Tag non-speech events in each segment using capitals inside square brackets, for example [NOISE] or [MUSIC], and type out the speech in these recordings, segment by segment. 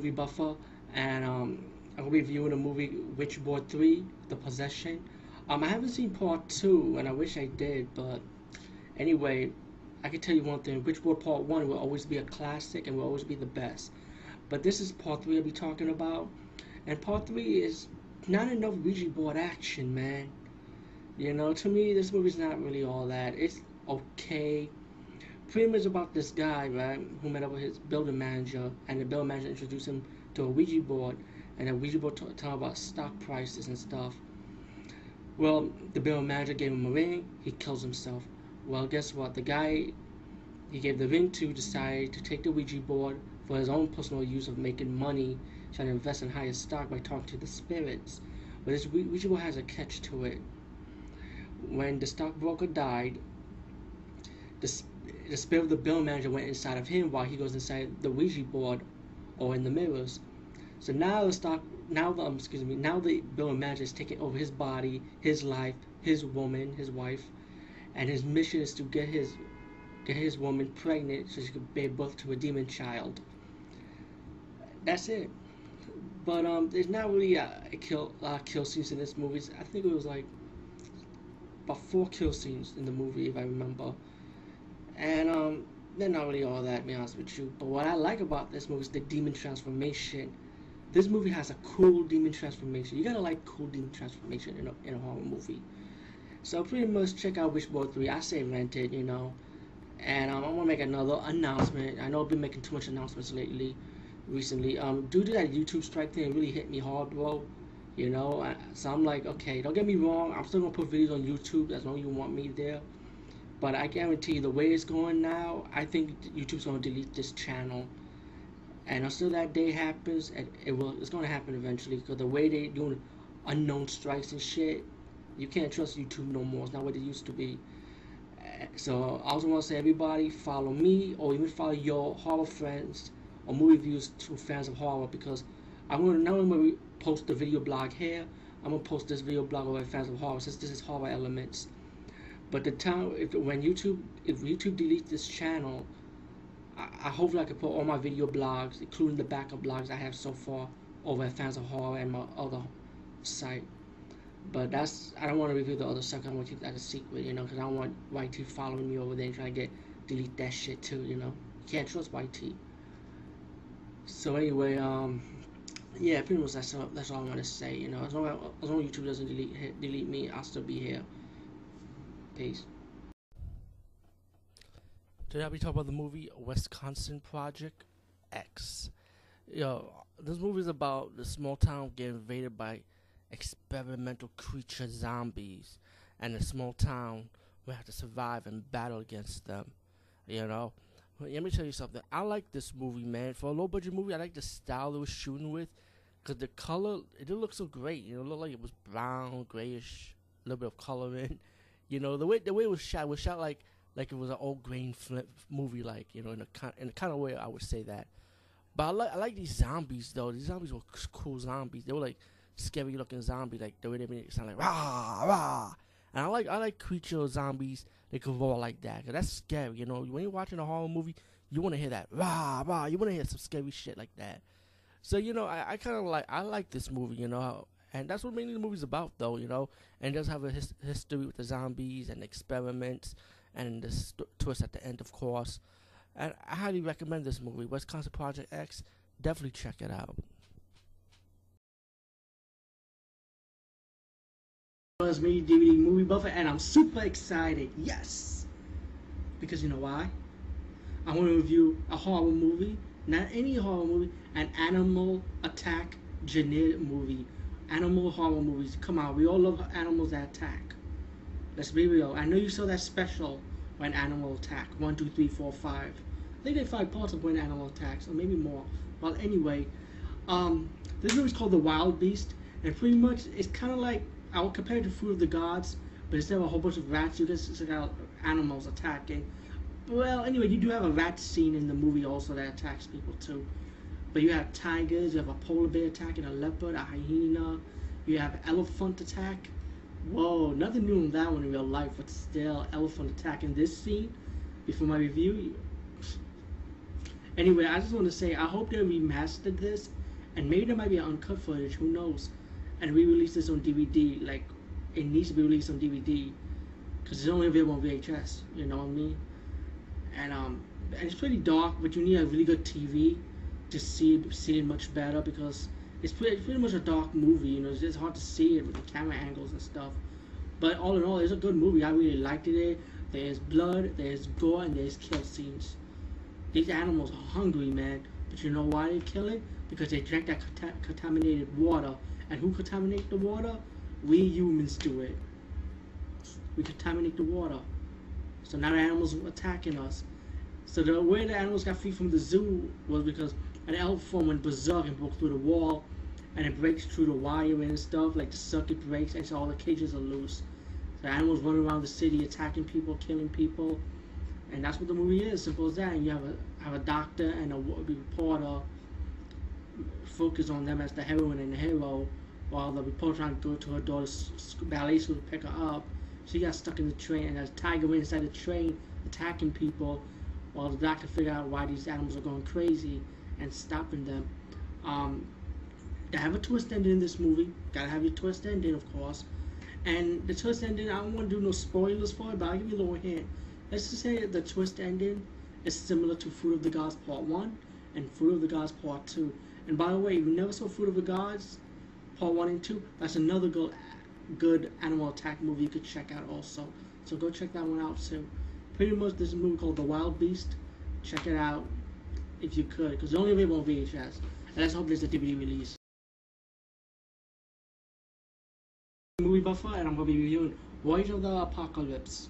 movie buffer, and um, I'm gonna be reviewing the movie Witchboard Three: The Possession. Um, I haven't seen part two, and I wish I did, but anyway, I can tell you one thing: Witchboard Part One will always be a classic and will always be the best. But this is Part Three I'll be talking about, and Part Three is not enough Ouija board action, man. You know, to me, this movie's not really all that. It's okay. Pretty much about this guy, right, who met up with his building manager, and the building manager introduced him to a Ouija board, and the Ouija board talked about stock prices and stuff. Well, the building manager gave him a ring, he kills himself. Well, guess what? The guy he gave the ring to decided to take the Ouija board for his own personal use of making money, trying to invest in higher stock by talking to the spirits. But this Ouija board has a catch to it. When the stockbroker died, the, the spirit of the bill manager went inside of him while he goes inside the Ouija board or in the mirrors. So now the stock, now the um, excuse me, now the bill manager is taking over his body, his life, his woman, his wife, and his mission is to get his get his woman pregnant so she could bear birth to a demon child. That's it. But um, there's not really a, a kill uh, kill scenes in this movie. I think it was like about four kill scenes in the movie, if I remember. And um, they're not really all that, to be honest with you. But what I like about this movie is the demon transformation. This movie has a cool demon transformation. You gotta like cool demon transformation in a, in a horror movie. So pretty much check out Witchboard 3. I say rent it, you know. And um, I want to make another announcement. I know I've been making too much announcements lately, recently. Um, due to that YouTube strike thing, it really hit me hard, bro. You know, so I'm like, okay, don't get me wrong. I'm still gonna put videos on YouTube as long as you want me there. But I guarantee you, the way it's going now, I think YouTube's gonna delete this channel. And until that day happens, it, will. It's gonna happen eventually because the way they doing unknown strikes and shit, you can't trust YouTube no more. It's not what it used to be. So I also want to say, everybody, follow me or even follow your horror friends or movie reviews to fans of horror because I'm going to not only post the video blog here, I'm gonna post this video blog over at Fans of Horror since this is horror elements. But the time if when YouTube if YouTube deletes this channel, I, I hopefully I can put all my video blogs, including the backup blogs I have so far, over at Fans of Horror and my other site. But that's I don't want to review the other stuff. I want to keep that a secret, you know, because I don't want YT following me over there and trying to get delete that shit too, you know. You can't trust YT. So anyway, um, yeah, pretty much that's all, that's all I want to say. You know, as long as, as long as YouTube doesn't delete delete me, I'll still be here. Peace. Today I'll be talking about the movie Wisconsin Project X. Yo, this movie is about the small town getting invaded by experimental creature zombies, and the small town will have to survive and battle against them. You know, let me tell you something. I like this movie, man. For a low budget movie, I like the style it was shooting with, cause the color it didn't look so great. You know, it looked like it was brown, grayish, a little bit of color in. You know, the way the way it was shot was shot like like it was an old grain flip movie, like you know, in a kind in a kind of way I would say that. But I like I like these zombies though. These zombies were cool zombies. They were like scary looking zombies, like the way they made it sound like rah rah. And I like I like creature zombies they can roar like that. Cause that's scary, you know. When you're watching a horror movie, you want to hear that rah rah. You want to hear some scary shit like that. So you know, I, I kind of like I like this movie, you know, and that's what mainly the movie's about, though, you know. And it does have a his- history with the zombies and experiments and the st- twist at the end, of course. And I highly recommend this movie, Wisconsin Project X. Definitely check it out. was me DVD movie buffer and I'm super excited. Yes. Because you know why? I want to review a horror movie, not any horror movie, an animal attack genre movie. Animal horror movies. Come on, we all love animals that attack. Let's be real. I know you saw that special when animal attack. One, two, three, four, five. I think they five parts of when animal attacks, or maybe more. Well, anyway, um, this movie's called The Wild Beast, and pretty much it's kind of like I would compare it to Food of the Gods, but instead of a whole bunch of rats, you just got animals attacking. Well, anyway, you do have a rat scene in the movie also that attacks people too. But you have tigers, you have a polar bear attacking a leopard, a hyena, you have elephant attack. Whoa, nothing new in that one in real life, but still, elephant attack in this scene. Before my review, Anyway, I just want to say I hope they remastered this, and maybe there might be uncut footage. Who knows? And re-release this on DVD. Like it needs to be released on DVD because it's only available on VHS. You know what I mean? And um, and it's pretty dark, but you need a really good TV to see it, see it much better because it's pretty, it's pretty much a dark movie. You know, it's just hard to see it with the camera angles and stuff. But all in all, it's a good movie. I really liked it. There's blood, there's gore, and there's kill scenes. These animals are hungry, man. But you know why they kill it? Because they drank that contaminated water. And who contaminate the water? We humans do it. We contaminate the water. So now the animals are attacking us. So the way the animals got free from the zoo was because an elk form went berserk and broke through the wall and it breaks through the wire and stuff, like the circuit breaks and so all the cages are loose. The animals running around the city attacking people, killing people. And that's what the movie is, simple as that. And you have a have a doctor and a reporter focus on them as the heroine and the hero, while the reporter trying to go to her daughter's ballet school to pick her up. She got stuck in the train, and there's a tiger inside the train attacking people while the doctor figure out why these animals are going crazy and stopping them. Um, they have a twist ending in this movie. Gotta have your twist ending, of course. And the twist ending, I don't want to do no spoilers for it, but I'll give you a little hint. Let's just say the twist ending is similar to Food of the Gods Part 1 and Food of the Gods Part 2. And by the way, if you never saw Food of the Gods Part 1 and 2, that's another good, good animal attack movie you could check out also. So go check that one out too pretty much this movie called The Wild Beast. Check it out if you could, because it's only available on VHS. And let's hope there's a DVD release. Movie buffer, and I'm gonna be reviewing Warriors of the Apocalypse,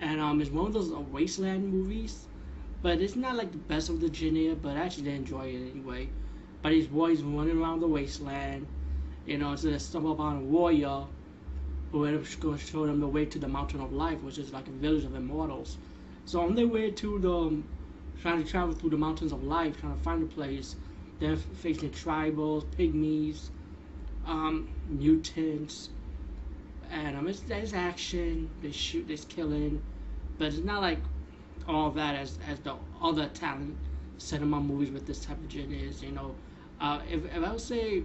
and um, it's one of those uh, wasteland movies, but it's not like the best of the genre. But I actually enjoy it anyway. But these boys running around the wasteland, you know, so they stumble upon a warrior who ended up going to show them the way to the mountain of life, which is like a village of immortals. So on their way to the, um, trying to travel through the mountains of life, trying to find a place, they're facing tribals, pygmies, um, mutants, and um, it's, there's action, there's shoot, there's killing, but it's not like all that as as the other Italian cinema movies with this type of genre is. You know, uh, if if I would say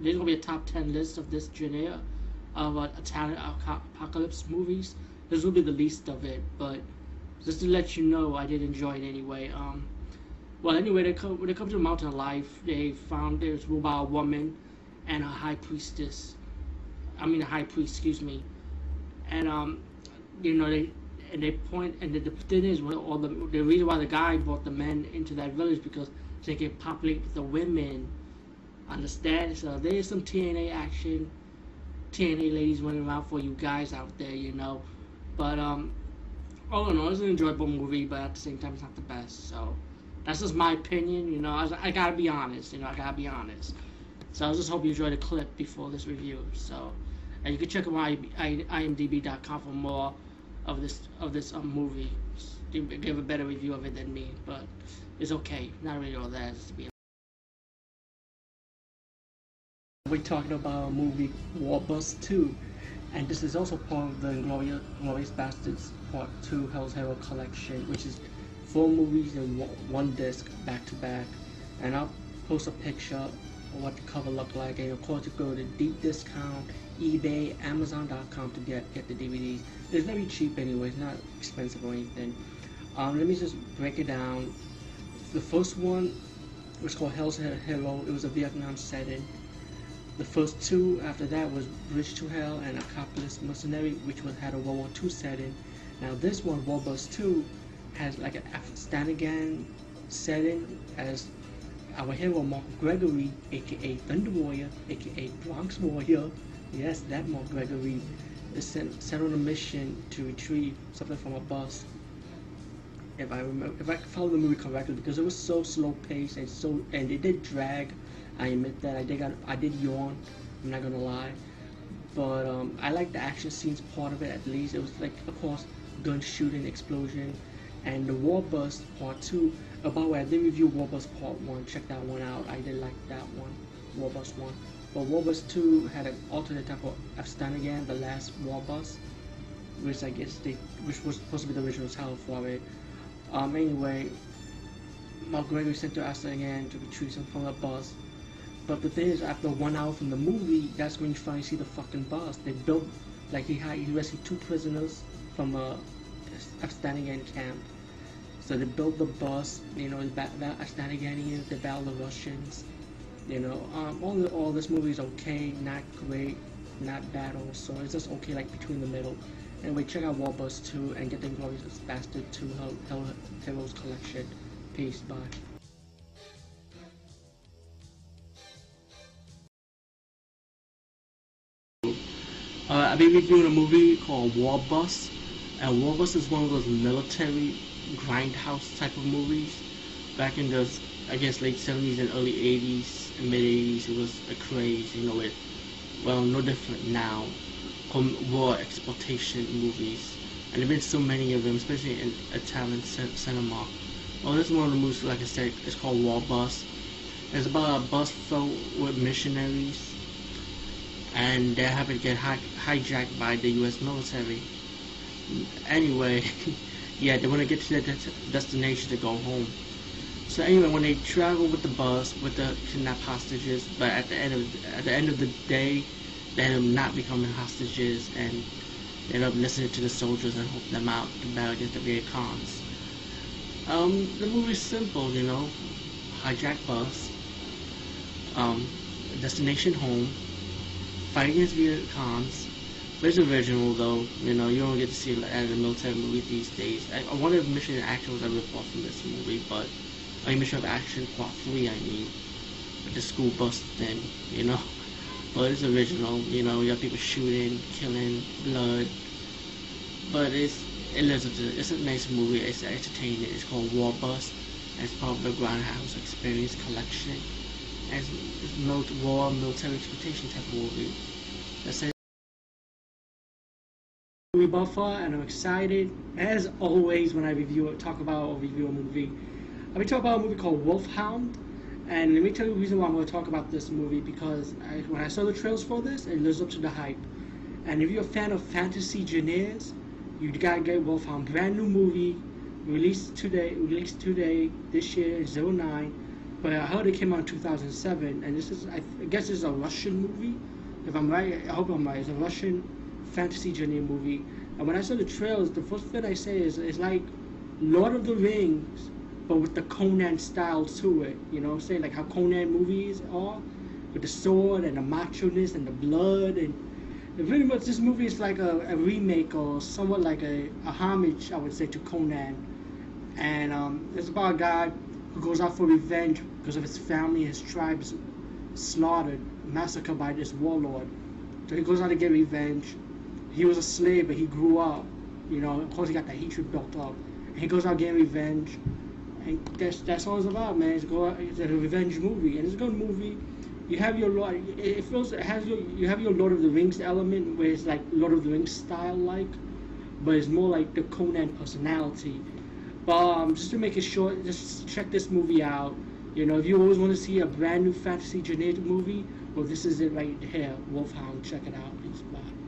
there's gonna be a top ten list of this genre of uh, Italian apocalypse movies. This will be the least of it, but just to let you know, I did enjoy it anyway. Um, well, anyway, they come, when they come to Mountain of Life, they found there's a woman and a high priestess. I mean, a high priest, excuse me. And um, you know, they and they point and the, the thing is, well, all the the reason why the guy brought the men into that village because they can populate with the women. Understand? So there's some TNA action TNA ladies running around for you guys out there, you know. But um, all in all, it's an enjoyable movie, but at the same time, it's not the best. So that's just my opinion, you know. I, I gotta be honest, you know. I gotta be honest. So I just hope you enjoyed the clip before this review. So, and you can check out IMDb.com for more of this of this um, movie. Give a better review of it than me, but it's okay. Not really all that, to be we're talking about a movie Warbus 2, and this is also part of the Glorious Bastards Part 2 Hell's Hero collection, which is four movies in one disc back to back. And I'll post a picture of what the cover looked like, and of course, you go to deep discount, eBay, Amazon.com to get get the DVDs. It's very cheap anyway; it's not expensive or anything. Um, let me just break it down. The first one was called Hell's Hero. It was a Vietnam setting. The first two after that was Bridge to Hell and Acropolis Mercenary, which was had a World War II setting. Now this one, Warbus 2, has like an Afghanistan setting as our hero Mark Gregory, aka Thunder Warrior, aka Bronx Warrior, yes, that Mark Gregory, is sent, sent on a mission to retrieve something from a bus. If I remember, if I follow the movie correctly, because it was so slow paced and so, and it did drag I admit that I did got I did yawn. I'm not gonna lie, but um, I like the action scenes part of it at least. It was like of course gun shooting, explosion, and the War Bus Part Two. About where I didn't review War Bus Part One. Check that one out. I did like that one, War Bus One. But War Bus Two had an alternate type of Afghanistan, the last War Bus, which I guess they, which was supposed to be the original title for it. Um, anyway, Mark Gregory sent to Afghanistan to retrieve some from a bus. But the thing is, after one hour from the movie, that's when you finally see the fucking bus. They built, like he had, he rescued two prisoners from a Afghanistan camp. So they built the bus, you know, the Afghanistan, they battled the Russians. You know, um, all the, all this movie is okay, not great, not bad also. It's just okay, like between the middle. Anyway, check out War Bus 2 and get the Glorious Bastard 2 Heroes Collection. Peace, bye. Uh, I've been reviewing a movie called War Bus, and War Bus is one of those military grindhouse type of movies. Back in the, I guess, late 70s and early 80s and mid 80s, it was a craze, you know, it, well, no different now war exploitation movies, and there've been so many of them, especially in Italian cinema. Well, this is one of the movies, like I said, it's called War Bus. It's about a bus filled with missionaries, and they happen to get hi hijacked by the U.S. military. Anyway, [LAUGHS] yeah, they want to get to their destination to go home. So anyway, when they travel with the bus with the kidnapped hostages, but at the end of at the end of the day, they end up not becoming hostages and they end up listening to the soldiers and help them out to battle against the Viet Congs. Um, the movie's simple, you know, hijack bus, um, destination home, fight against Viet Congs. It's original though, you know, you don't get to see it as a military movie these days. I, I wonder if Mission Action was ever off from this movie, but I Missing in Action Part 3, I mean, the school bus thing, you know. [LAUGHS] But it's original, you know, you got people shooting, killing, blood. But it's it lives up to it's a nice movie, it's entertaining, it's called War Bus. It's part of the Grindhouse Experience collection. It's, it's war military exploitation type movie. That's it. Buffer and I'm excited as always when I review it, talk about or review a movie. I'll be talking about a movie called Wolfhound. And let me tell you the reason why I'm going to talk about this movie because I, when I saw the trails for this, it lives up to the hype. And if you're a fan of fantasy genres, you gotta get Wolfhound. Brand new movie, released today, released today this year, 09. But I heard it came out in 2007, and this is, I, I guess, it's a Russian movie. If I'm right, I hope I'm right. It's a Russian fantasy genre movie. And when I saw the trails, the first thing I say is, it's like Lord of the Rings but with the Conan style to it. You know what I'm saying? Like how Conan movies are, with the sword and the macho-ness and the blood and pretty much this movie is like a, a remake or somewhat like a, a, homage, I would say, to Conan. And um, it's about a guy who goes out for revenge because of his family, his tribes slaughtered, massacred by this warlord. So he goes out to get revenge. He was a slave, but he grew up. You know, of course, he got that hatred built up. And he goes out getting revenge and that's that's all it's about, man. It's go it's a revenge movie, and it's a good movie. You have your Lord. It feels it has your you have your Lord of the Rings element where it's like Lord of the Rings style like, but it's more like the Conan personality. But um, just to make it short, just check this movie out. You know, if you always want to see a brand new fantasy generic movie, well, this is it right here, Wolfhound. Check it out. Bye.